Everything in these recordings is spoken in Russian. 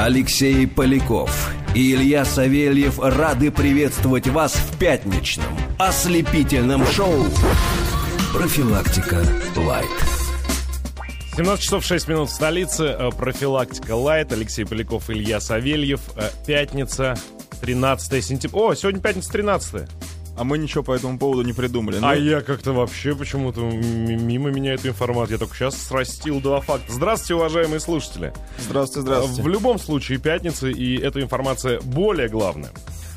Алексей Поляков и Илья Савельев рады приветствовать вас в пятничном ослепительном шоу «Профилактика Лайт». 17 часов 6 минут в столице. Э, Профилактика Лайт. Алексей Поляков, Илья Савельев. Э, Пятница, 13 сентября. О, сегодня пятница 13 А мы ничего по этому поводу не придумали. А Ну, я как-то вообще почему-то мимо меня эту информацию. Я только сейчас срастил два факта. Здравствуйте, уважаемые слушатели. Здравствуйте, здравствуйте. В любом случае, пятница, и эта информация более главная.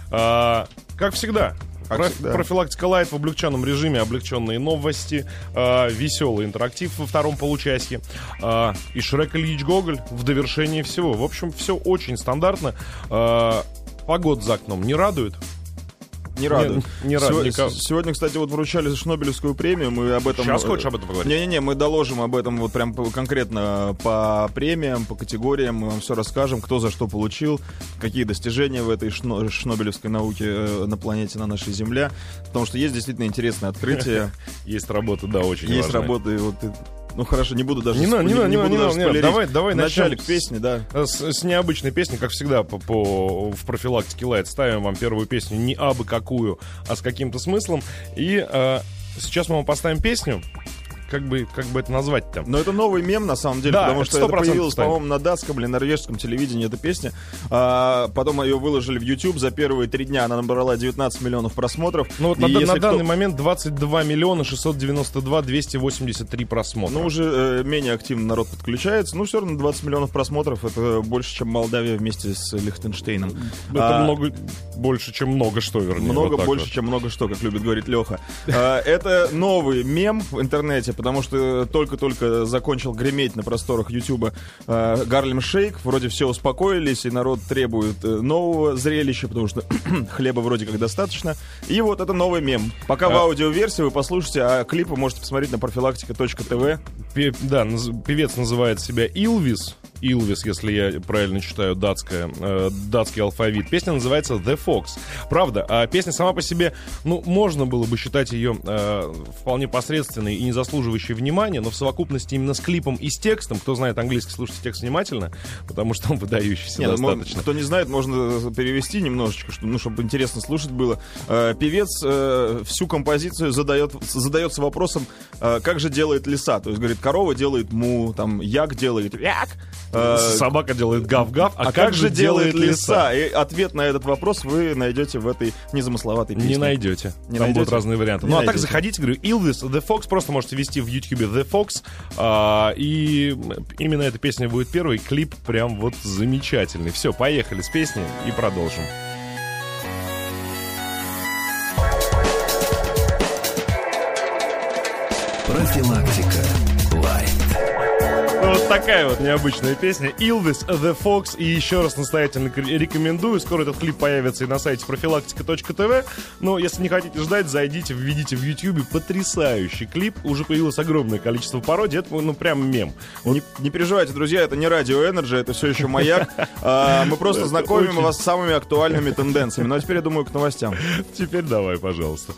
А, как всегда, Как про- всегда. профилактика лайт в облегченном режиме, облегченные новости, а, веселый интерактив во втором получасье а, и Шрек Ильич Гоголь в довершении всего. В общем, все очень стандартно. А, погода за окном не радует. Не радует. Не- не никого. с- Сегодня, кстати, вот вручали Шнобелевскую премию. Мы об этом... Сейчас э, хочешь об этом поговорить? Не-не-не, мы доложим об этом вот прям конкретно по премиям, по категориям. Мы вам все расскажем, кто за что получил, какие достижения в этой шно- шнобелевской науке э, на планете, на нашей Земле. Потому что есть действительно интересные открытия. Есть работа, да, очень Есть важная. работы, вот... Ну хорошо, не буду даже... Не надо, не надо, не надо, буду не даже не спойлерить. Давай, давай начнем к песне, да. С, с необычной песней, как всегда, по, по- в профилактике Лайт ставим вам первую песню не абы какую, а с каким-то смыслом. И э, сейчас мы вам поставим песню. Как бы, как бы это назвать-то? Но это новый мем, на самом деле, Да, потому это что это 100% появилось, по-моему, на датском или норвежском телевидении эта песня. А, потом ее выложили в YouTube. За первые три дня она набрала 19 миллионов просмотров. Ну вот на, на кто- данный момент 22 миллиона 692 283 просмотра. Ну, уже э, менее активно народ подключается. Ну, все равно 20 миллионов просмотров это больше, чем Молдавия вместе с Лихтенштейном. это А, много больше, чем много что, вернее. Много вот больше, вот. чем много что, как любит говорить Леха. А, Это новый мем в интернете, потому что только-только закончил греметь на просторах Ютуба а, Гарлем Шейк. Вроде все успокоились, и народ требует э, нового зрелища, потому что хлеба вроде как достаточно. И вот это новый мем. Пока в А- аудиоверсии вы послушайте, а клип вы можете посмотреть на профилактика.тв. Да, певец называет себя Илвис. Илвис, если я правильно читаю датское, э, датский алфавит. Песня называется The Fox. Правда, а песня сама по себе, ну, можно было бы считать ее э, вполне посредственной и не заслуживающей внимания, но в совокупности именно с клипом и с текстом, кто знает английский, слушайте текст внимательно, потому что он выдающийся Нет, мо- достаточно. кто не знает, можно перевести немножечко, что, ну, чтобы интересно слушать было. Э, певец э, всю композицию задает, задается вопросом, э, как же делает лиса. То есть, говорит, корова делает му, там, як делает як. Э, Собака делает гав-гав, а, а как же делает лиса? И ответ на этот вопрос вы найдете в этой незамысловатой песне. Не найдете. Не Там найдете? будут разные варианты. Не ну а так найдете. заходите, говорю, Ilvis, The Fox, просто можете ввести в YouTube The Fox. а, и именно эта песня будет первой. Клип прям вот замечательный. Все, поехали с песни и продолжим. Профилактика Вот такая вот необычная песня. Ilvis, The Fox. И еще раз настоятельно рекомендую. Скоро этот клип появится и на сайте профилактика.тв. Но если не хотите ждать, зайдите, введите в YouTube потрясающий клип. Уже появилось огромное количество пародий. Это, ну, прям мем. Не, не переживайте, друзья, это не радио Energy, это все еще маяк. А, Мы просто знакомим вас с самыми актуальными тенденциями. Ну а теперь я думаю к новостям. Теперь давай, пожалуйста.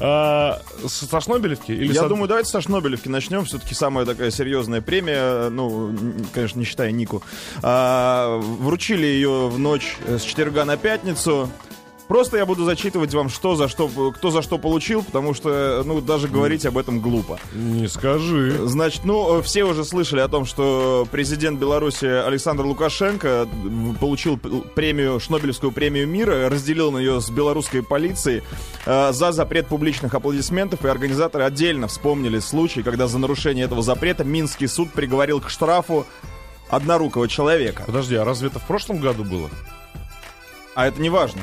А, со Шнобелевки? Я думаю, давайте со Шнобелевки начнем. Все-таки самая такая серьезная премия, ну, конечно, не считая Нику. А, вручили ее в ночь с четверга на пятницу. Просто я буду зачитывать вам, что за что, кто за что получил, потому что, ну, даже говорить об этом глупо. Не скажи. Значит, ну, э, все уже слышали о том, что президент Беларуси Александр Лукашенко получил премию, Шнобелевскую премию мира, разделил ее с белорусской полицией э, за запрет публичных аплодисментов, и организаторы отдельно вспомнили случай, когда за нарушение этого запрета Минский суд приговорил к штрафу однорукого человека. Подожди, а разве это в прошлом году было? А это не важно.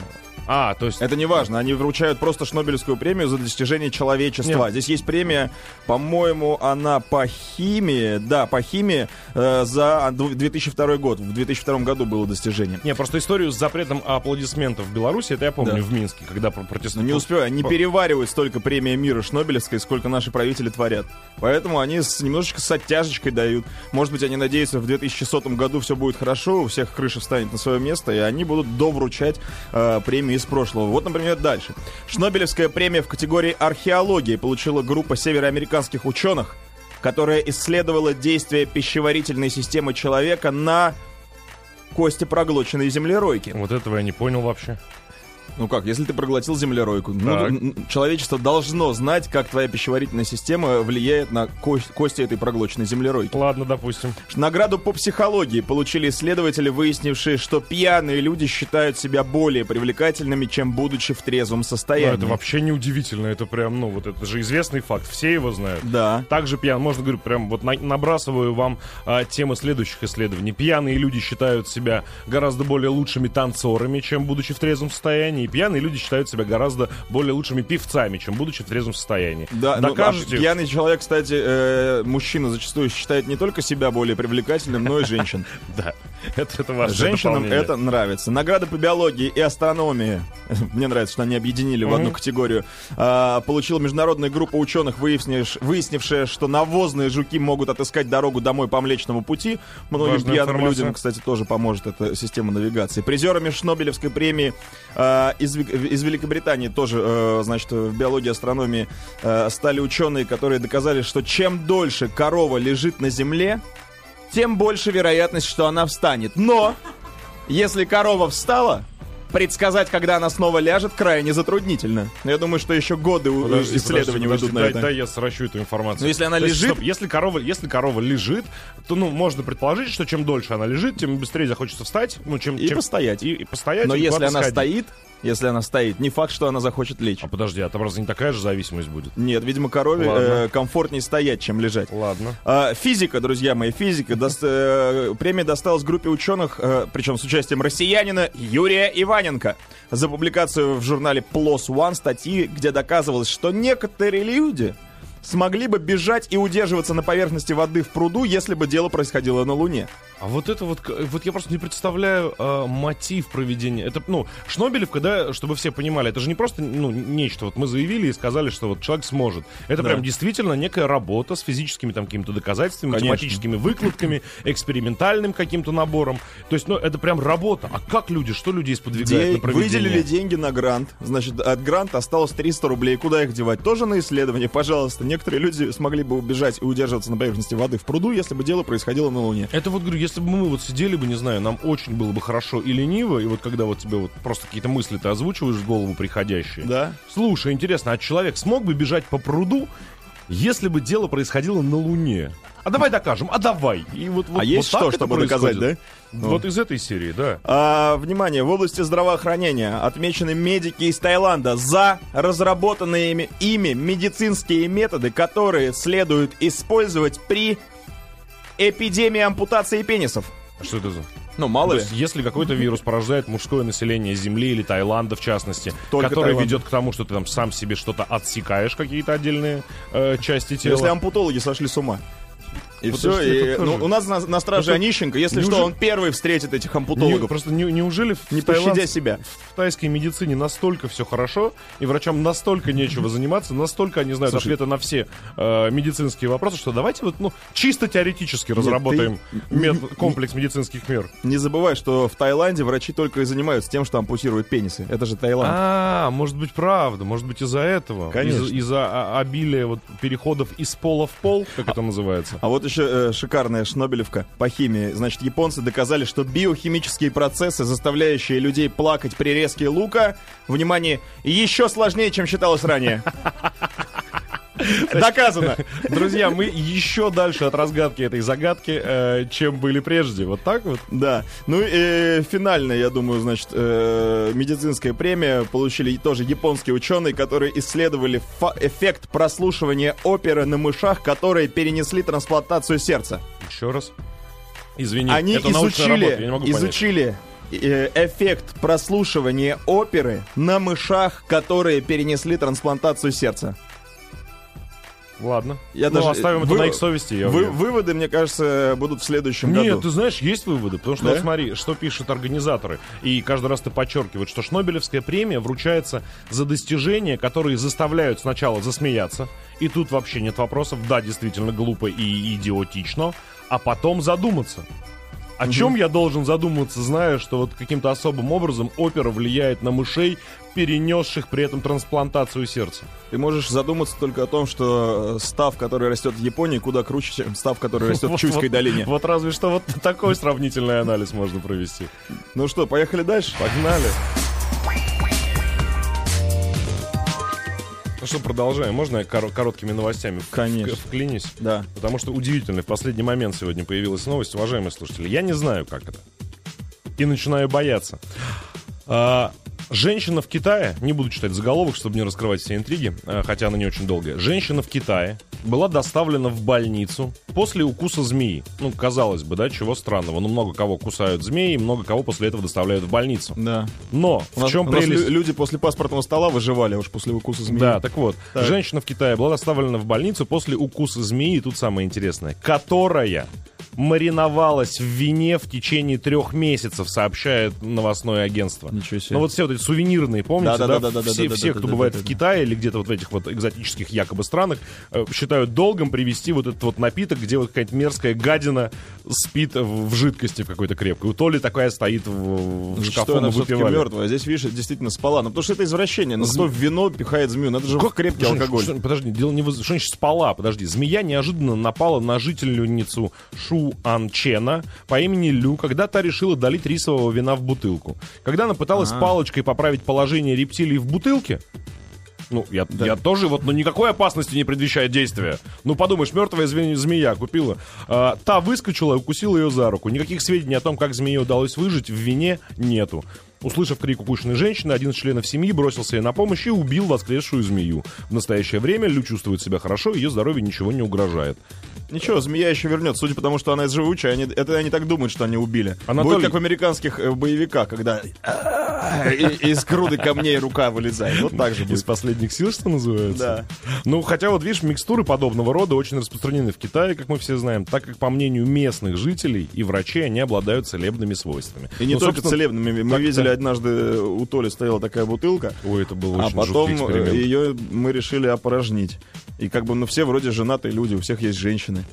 А, то есть... Это не важно. Они вручают просто Шнобелевскую премию за достижение человечества. Нет. Здесь есть премия, по-моему, она по химии. Да, по химии э, за 2002 год. В 2002 году было достижение. Не, просто историю с запретом аплодисментов в Беларуси, это я помню Да. в Минске, когда протестовали. не успеваю, не переваривают столько премии мира Шнобелевской, сколько наши правители творят. Поэтому они с, немножечко с оттяжечкой дают. Может быть, они надеются, в 2100 году все будет хорошо, у всех крыша встанет на свое место, и они будут довручать э, премии из прошлого. Вот, например, дальше. Шнобелевская премия в категории археологии получила группа североамериканских ученых, которая исследовала действие пищеварительной системы человека на кости проглоченной землеройки. Вот этого я не понял вообще. Ну как, если ты проглотил землеройку, ну, человечество должно знать, как твоя пищеварительная система влияет на кость- кости этой проглоченной землеройки. Ладно, допустим. Награду по психологии получили исследователи, выяснившие, что пьяные люди считают себя более привлекательными, чем будучи в трезвом Ну, состоянии. это вообще не удивительно. Это прям, ну, вот это же известный факт. Все его знают. Да. Также пьян, можно говорить, прям вот на- набрасываю вам а, темы следующих исследований. Пьяные люди считают себя гораздо более лучшими танцорами, чем будучи в трезвом состоянии. И пьяные люди считают себя гораздо более лучшими певцами, чем будучи в трезвом состоянии. Да, ну, а Докажете? пьяный человек, кстати, э, мужчина зачастую считает не только себя более привлекательным, но и женщин. Да. Это, это важное Женщинам это нравится. Награды по биологии и астрономии, мне нравится, что они объединили в одну категорию, а, получила международная группа ученых, выяснивш- выяснившая, что навозные жуки могут отыскать дорогу домой по Млечному пути. Многим Важная пьяным информация. людям, кстати, тоже поможет эта система навигации. Призерами Шнобелевской премии а, из, из Великобритании тоже, э, значит, в биологии и астрономии э, стали ученые, которые доказали, что чем дольше корова лежит на земле, тем больше вероятность, что она встанет. Но, если корова встала, предсказать, когда она снова ляжет, крайне затруднительно. Я думаю, что еще годы Подожди, исследований подожди, уйдут подожди, на дай, это. дай я сращу эту информацию. Ну, если она То есть, лежит- стоп, если корова, если корова лежит, то ну можно предположить, что чем дольше она лежит, тем быстрее захочется встать, ну чем И чем- постоять. и, и постоять. Но и если она сходить. стоит, если она стоит, не факт, что она захочет лечь. А подожди, а там разве не такая же зависимость будет? Нет, видимо, корове э, комфортнее стоять, чем лежать. Ладно. А, Физика, друзья мои, физика. Дос- э, премия досталась группе ученых, э, причем с участием россиянина Юрия Иваненко, за публикацию в журнале PLOS ONE статьи, где доказывалось, что некоторые люди смогли бы бежать и удерживаться на поверхности воды в пруду, если бы дело происходило на Луне. А вот это вот, вот я просто не представляю а, мотив проведения. Это, ну, Шнобелевка, да, чтобы все понимали, это же не просто, ну, нечто. Вот мы заявили и сказали, что вот человек сможет. Это Да. прям действительно некая работа с физическими там какими-то доказательствами, Конечно. математическими выкладками, экспериментальным каким-то набором. То есть, ну, это прям работа. А как люди, что людей сподвигает Де- на проведение? выделили деньги на грант. Значит, от гранта осталось 300 рублей. Куда их девать? Тоже на исследование, пожалуйста. Некоторые люди смогли бы убежать и удерживаться на поверхности воды в пруду, если бы дело происходило на Луне. Это вот, говорю, если бы мы вот сидели бы, не знаю, нам очень было бы хорошо и лениво, и вот когда вот тебе вот просто какие-то мысли ты озвучиваешь в голову приходящие. Да? Слушай, интересно, а человек смог бы бежать по пруду, если бы дело происходило на Луне? А давай докажем, а давай. И вот, вот, А есть вот так что, чтобы доказать, происходит. да? Вот из этой серии, да. А, внимание, в области здравоохранения отмечены медики из Таиланда за разработанные ими, ими медицинские методы, которые следует использовать при эпидемии ампутации пенисов. А Что это за... Ну, мало То ли. есть, если какой-то вирус поражает мужское население Земли или Таиланда, в частности, Только который Таиланда. ведет к тому, что ты там сам себе что-то отсекаешь, какие-то отдельные э, части тела. Если ампутологи сошли с ума. И Подожди, все, и, ну, у нас на, на страже Онищенко, если Неужели- что, он первый встретит этих Не- ампутологов, просто не- неужели в не Таиланд- пощадя себя. в тайской медицине настолько все хорошо, и врачам настолько нечего заниматься, настолько они знают Слушай, ответы на все э, медицинские вопросы, что давайте вот, ну, чисто теоретически разработаем ты- мет- н- н- комплекс медицинских мер. Не забывай, что в Таиланде врачи только и занимаются тем, что ампутируют пенисы. Это же Таиланд. А, может быть, правда, может быть, из-за этого. Конечно. Из- Из-за а, обилия вот переходов из пола в пол, как это называется. А вот еще э, шикарная шнобелевка по химии. Значит, японцы доказали, что биохимические процессы, заставляющие людей плакать при резке лука, внимание, еще сложнее, чем считалось ранее. Доказано. Друзья, мы еще дальше от разгадки этой загадки, э, чем были прежде. Вот так вот? Да. Ну и э, финально, я думаю, значит, э, медицинская премия получили тоже японские ученые, которые исследовали эффект прослушивания оперы на мышах, которые перенесли трансплантацию сердца. Еще раз. Извини, Они это изучили, работа, я не могу изучили эффект прослушивания оперы на мышах, которые перенесли трансплантацию сердца. Ладно. Я ну, даже- оставим это вы- на их совести. Я Вы- выводы, мне кажется, будут в следующем Нет, году. ты знаешь, есть выводы, потому что Да? вот смотри, что пишут организаторы, и каждый раз ты подчеркивают, что Шнобелевская премия вручается за достижения, которые заставляют сначала засмеяться, и тут вообще нет вопросов, да, действительно глупо и идиотично, а потом задуматься. О чем я должен задумываться, зная, что вот каким-то особым образом опера влияет на мышей, перенесших при этом трансплантацию сердца? Ты можешь задуматься только о том, что э, став, который растет в Японии, куда круче, чем став, который растет в Чуйской долине. Вот разве что вот такой сравнительный анализ можно провести. Ну что, поехали дальше? Погнали. Ну что, продолжаем. Можно я коро- короткими новостями Конечно. в- вклинюсь? Да. Потому что удивительно, в последний момент сегодня появилась новость, уважаемые слушатели. Я не знаю, как это. И начинаю бояться. А, женщина в Китае, не буду читать заголовок, чтобы не раскрывать все интриги, а, хотя она не очень долгая. Женщина в Китае была доставлена в больницу после укуса змеи. Ну, казалось бы, да, чего странного. Ну, много кого кусают змеи, много кого после этого доставляют в больницу. Да. Но У в нас, чем у прелесть? лю- люди после паспортного стола выживали, уж после укуса змеи. Да, так вот, Так. женщина в Китае была доставлена в больницу после укуса змеи, и тут самое интересное, которая мариновалась в вине в течение трех месяцев, сообщает новостное агентство. Ничего себе. Ну вот все вот эти сувенирные, помните, да? все, все кто бывает в Китае или где-то вот в этих вот экзотических якобы странах, э, считают долгом привезти вот этот вот напиток, где вот какая-то мерзкая гадина спит в жидкости в какой-то крепкой. у Толи такая стоит в, в ну, шкафу, она все-таки мертвая. Здесь, видишь, действительно спала. Ну, потому что это извращение. Ну, на что вино пихает змею. Надо же крепкий алкоголь. Подожди, дело не... Что значит спала? Подожди. Змея неожиданно напала на жительницу Шу Анчена по имени Лю, когда та решила долить рисового вина в бутылку. Когда она пыталась А. палочкой поправить положение рептилий в бутылке, ну, я, я тоже вот, ну, никакой опасности не предвещает действия. Ну, подумаешь, мертвая зме- змея купила. А, та выскочила и укусила ее за руку. Никаких сведений о том, как змее удалось выжить, в вине нету. Услышав крик укушенной женщины, один из членов семьи бросился ей на помощь и убил воскресшую змею. В настоящее время Лю чувствует себя хорошо, ее здоровью ничего не угрожает. Ничего, змея еще вернется, судя по тому, что она живучая. Они, это они так думают, что они убили. Анатолий- Будет как в американских э, боевиках, когда из груды камней рука вылезает. Вот так же Из будет. последних сил, что называется? Да. Ну, хотя вот, видишь, микстуры подобного рода очень распространены в Китае, как мы все знаем, так как, по мнению местных жителей и врачей, они обладают целебными свойствами. И не Ну, только целебными. Мы видели однажды у Толи стояла такая бутылка, Ой, это был а очень потом жуткий эксперимент. ее мы решили опорожнить. И как бы, ну, все вроде женатые люди, у всех есть женщины.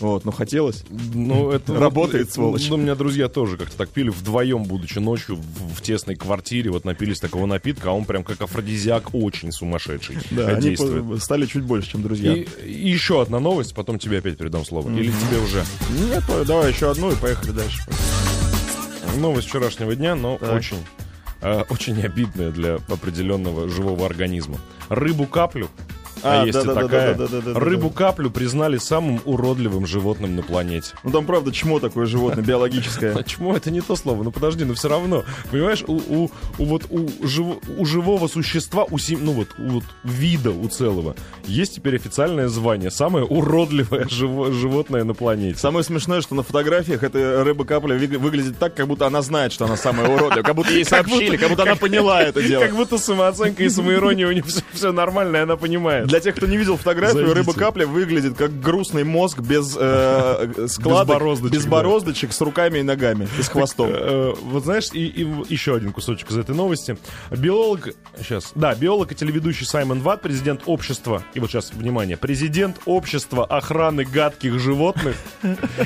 Вот, но хотелось. Ну, это Работает, вот, сволочь. Ну, у меня друзья тоже как-то так пили вдвоем, будучи ночью в, в тесной квартире, вот напились такого напитка, а он прям как афродизиак очень сумасшедший Да, они по- стали чуть больше, чем друзья. И, и еще одна новость, потом тебе опять передам слово. Или тебе уже. Нет, давай еще одну и поехали дальше. Новость вчерашнего дня, но Так. очень, э, очень обидная для определенного живого организма. Рыбу каплю, а, А, есть и да-да-да-да-да-да-да-да. такая, рыбу каплю признали самым уродливым животным на планете. Ну там правда чмо такое животное биологическое. Почему это не то слово? Ну подожди, ну все равно. Понимаешь, у, у- у вот у, живо- у живого существа, у сем- ну вот у вот вида у целого, есть теперь официальное звание. Самое уродливое живо- животное на планете. Самое смешное, что на фотографиях эта рыба-капля ви- выглядит так, как будто она знает, что она самая уродливая. Как будто ей сообщили, как будто она поняла это дело. Как будто самооценка и самоирония у нее все, нормально, она понимает. Для тех, кто не видел фотографию, рыба-капля выглядит как грустный мозг без э, складок, бороздочек, без да. бороздочек, с руками и ногами, и с хвостом. Э, Вот знаешь, и, и еще один кусочек из этой новости. Биолог, сейчас, да, биолог и телеведущий Саймон Ватт, президент общества, и вот сейчас, внимание, президент общества охраны гадких животных,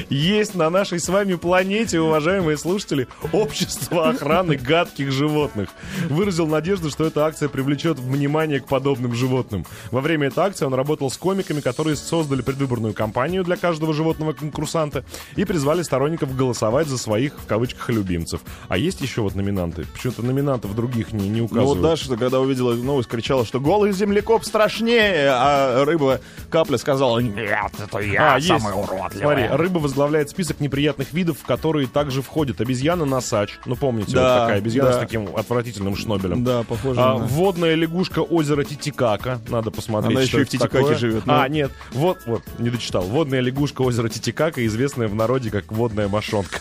есть на нашей с вами планете, уважаемые слушатели, общество охраны гадких животных. Выразил надежду, что эта акция привлечет внимание к подобным животным. Во время этой акции он работал с комиками, которые создали предвыборную кампанию для каждого животного конкурсанта и призвали сторонников голосовать за своих, в кавычках, любимцев. А есть еще вот номинанты? Почему-то номинантов других не, не Ну указывают. вот Даша, когда увидела новость, кричала, что голый землекоп страшнее, а рыба-капля сказала, нет, это я А, есть. самая уродливая. Смотри, рыба возглавляет список неприятных видов, в которые также входят обезьяна-носач. Ну, помните, Да, вот такая обезьяна да. с таким отвратительным шнобелем. Да, похоже А, на- водная лягушка озера Титикака. Надо посмотреть, Она что еще и в Титикаке такое. живет, ну. А, нет. Вот, вот, не дочитал. Водная лягушка озера Титикака, известная в народе как водная мошонка.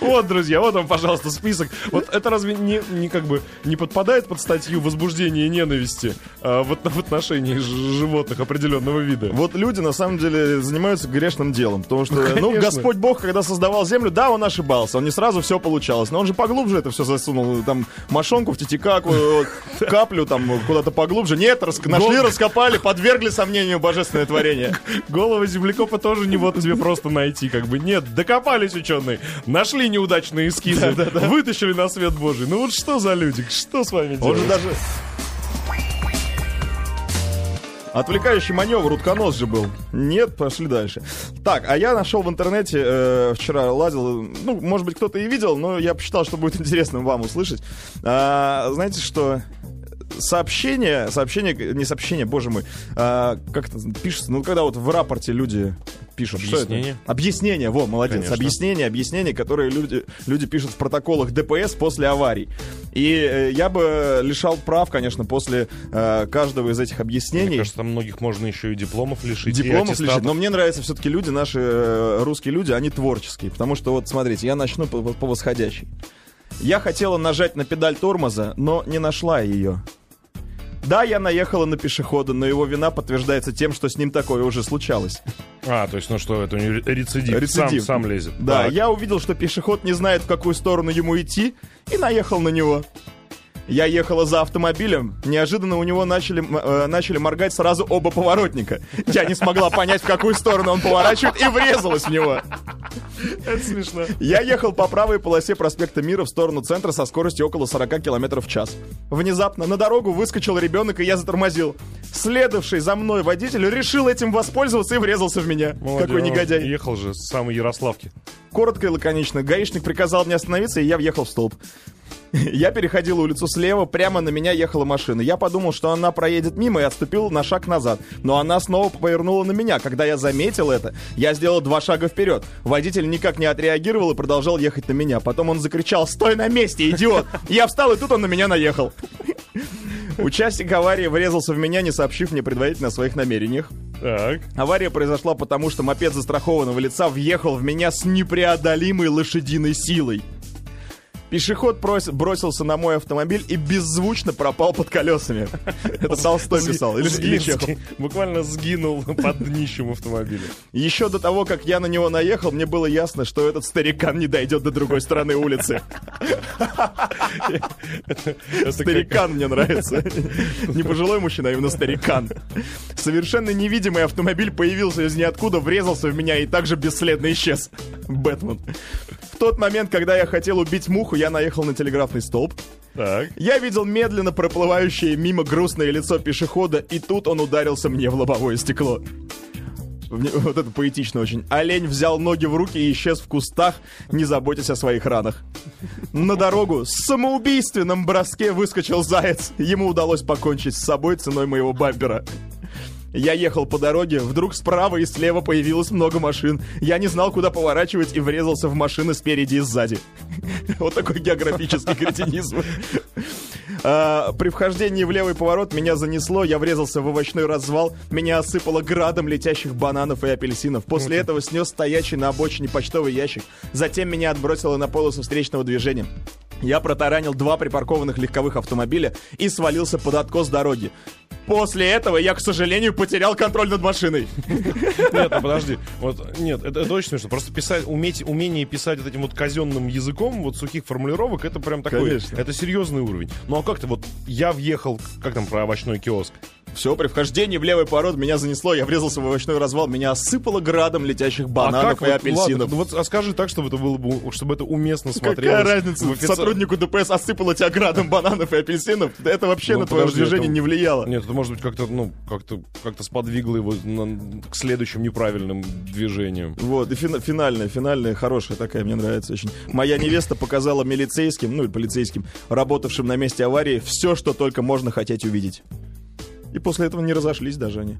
Вот, друзья, вот вам, пожалуйста, список. Вот это разве не, не как бы не подпадает под статью возбуждения и ненависти а, в, в отношении животных определенного вида? Вот люди, на самом деле, занимаются грешным делом. Потому что, ну, конечно. Господь Бог, когда создавал землю, да, он ошибался. Он не сразу все получалось. Но он же поглубже это все засунул. Там мошонку в титикаку, вот, каплю там куда-то поглубже. Нет, рас- нашли, раскопали, подвергли сомнению божественное творение. Голову землекопа тоже не вот тебе просто найти, как бы. Нет, докопались ученые, нашли неудачные эскизы, вытащили на свет Божий. Ну вот что за люди, что с вами Он же делать? даже... Отвлекающий маневр, утконос же был. Нет, пошли дальше. Так, а я нашел в интернете, э, вчера лазил, ну, может быть, кто-то и видел, но я посчитал, что будет интересно вам услышать. А, знаете, что сообщение, сообщение, не сообщение, боже мой, а, как это пишется, ну, когда вот в рапорте люди пишут. что это? Объяснение. Объяснение, во, молодец. Конечно. Объяснение, объяснение, которые люди, люди пишут в протоколах ДПС после аварий. И э, я бы лишал прав, конечно, после э, каждого из этих Мне объяснений. кажется, там многих можно еще и дипломов лишить. Дипломов лишить. Но мне нравятся все-таки люди, наши э, русские люди, они творческие. Потому что вот, смотрите, я начну по, по восходящей. Я хотела нажать на педаль тормоза, но не нашла ее. Да, я наехала на пешехода, но его вина подтверждается тем, что с ним такое уже случалось. А, то есть, ну что, это у него рецидив, Рецидив. Сам, сам лезет. Да, Так. я увидел, что пешеход не знает, в какую сторону ему идти, и наехал на него. Я ехала за автомобилем, неожиданно у него начали, э, начали моргать сразу оба поворотника. Я не смогла понять, в какую сторону он поворачивает, и врезалась в него. Это смешно. Я ехал по правой полосе проспекта Мира в сторону центра со скоростью около 40 км в час. Внезапно на дорогу выскочил ребенок, и я затормозил. Следовавший за мной водитель решил этим воспользоваться и врезался в меня. Молодец. Какой негодяй. Ехал же с самой Ярославки. Коротко и лаконично. Гаишник приказал мне остановиться, и я въехал в столб. Я переходил улицу слева, прямо на меня ехала машина. Я подумал, что она проедет мимо и отступил на шаг назад. Но она снова повернула на меня. Когда я заметил это, я сделал два шага вперед. Водитель никак не отреагировал и продолжал ехать на меня. Потом он закричал «Стой на месте, идиот!» Я встал, и тут он на меня наехал. Участник аварии врезался в меня, не сообщив мне предварительно о своих намерениях. Так. Авария произошла потому, что мопед застрахованного лица въехал в меня с непреодолимой лошадиной силой. Пешеход прос- бросился на мой автомобиль и беззвучно пропал под колесами. Это Толстой писал. Или, Чехов. Буквально сгинул под днищем автомобиля. Еще до того, как я на него наехал, мне было ясно, что этот старикан не дойдет до другой стороны улицы. Старикан мне нравится. Не пожилой мужчина, а именно старикан. Совершенно невидимый автомобиль появился из ниоткуда, врезался в меня и также бесследно исчез. Бэтмен. В тот момент, когда я хотел убить муху, я наехал на телеграфный столб. Так. Я видел медленно проплывающее мимо грустное лицо пешехода, и тут он ударился мне в лобовое стекло. Вот это поэтично очень. Олень взял ноги в руки и исчез в кустах, не заботясь о своих ранах. На дорогу с самоубийственном броске выскочил заяц. Ему удалось покончить с собой ценой моего бампера. Я ехал по дороге, вдруг справа и слева появилось много машин. Я не знал, куда поворачивать и врезался в машины спереди и сзади. Вот такой географический кретинизм. А, При вхождении в левый поворот меня занесло, я врезался в овощной развал, меня осыпало градом летящих бананов и апельсинов. После этого снес стоящий на обочине почтовый ящик. Затем меня отбросило на полосу встречного движения. Я протаранил два припаркованных легковых автомобиля и свалился под откос дороги. После этого я, к сожалению, потерял контроль над машиной. Нет, ну подожди. Вот, нет, это, это очень смешно. Просто писать, уметь, умение писать вот этим вот казенным языком, вот сухих формулировок, это прям такой, Конечно. это серьезный уровень. Ну а как ты вот, я въехал, как там про овощной киоск? Все, при вхождении в левый поворот меня занесло, я врезался в овощной развал, меня осыпало градом летящих а бананов как и вот, апельсинов. ладно, ну вот а скажи так, чтобы это было бы, чтобы это уместно смотрелось. Какая разница? офици- Сотруднику ДПС осыпало тебя градом бананов и апельсинов. Это вообще Ну, на твое движение это- не влияло. Нет, это может быть как-то, ну, как-то, как-то сподвигло его на- к следующим неправильным движениям. Вот, и фина- финальная, финальная, хорошая такая, мне нравится очень. Моя невеста показала милицейским, ну и полицейским, работавшим на месте аварии, все, что только можно хотеть увидеть. И после этого не разошлись даже они.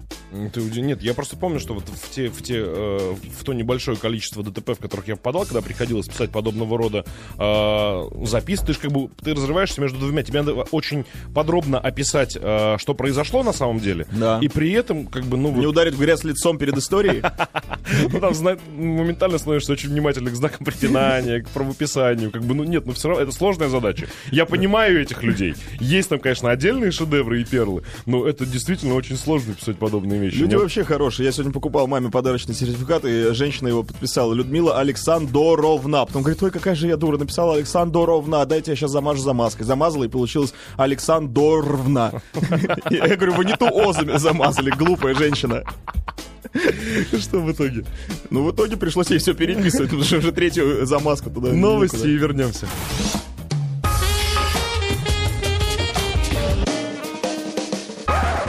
Ты Нет, я просто помню, что вот в, те, в, те, э, в то небольшое количество ДТП, в которых я попадал, когда приходилось писать подобного рода э, записки, ты же как бы ты разрываешься между двумя. Тебе надо очень подробно описать, э, что произошло на самом деле. Да. И при этом, как бы, ну, Не вот, ударить в грязь лицом перед историей. ну, там моментально становишься очень внимательным к знакам препинания, к правописанию. Как бы, ну нет, ну все равно это сложная задача. Я понимаю этих людей. Есть там, конечно, отдельные шедевры и перлы, но это действительно очень сложно писать подобные вещи. Люди Нет? вообще хорошие. Я сегодня покупал маме подарочный сертификат, и женщина его подписала. Людмила Александровна. Потом говорит, ой, какая же я дура. Написала Александровна. Дайте я сейчас замажу замазкой. Замазала, и получилось Александровна. Я говорю, вы не ту О замазали, глупая женщина. Что в итоге? Ну, в итоге пришлось ей все переписывать, потому что уже третью замазку туда. Новости и вернемся.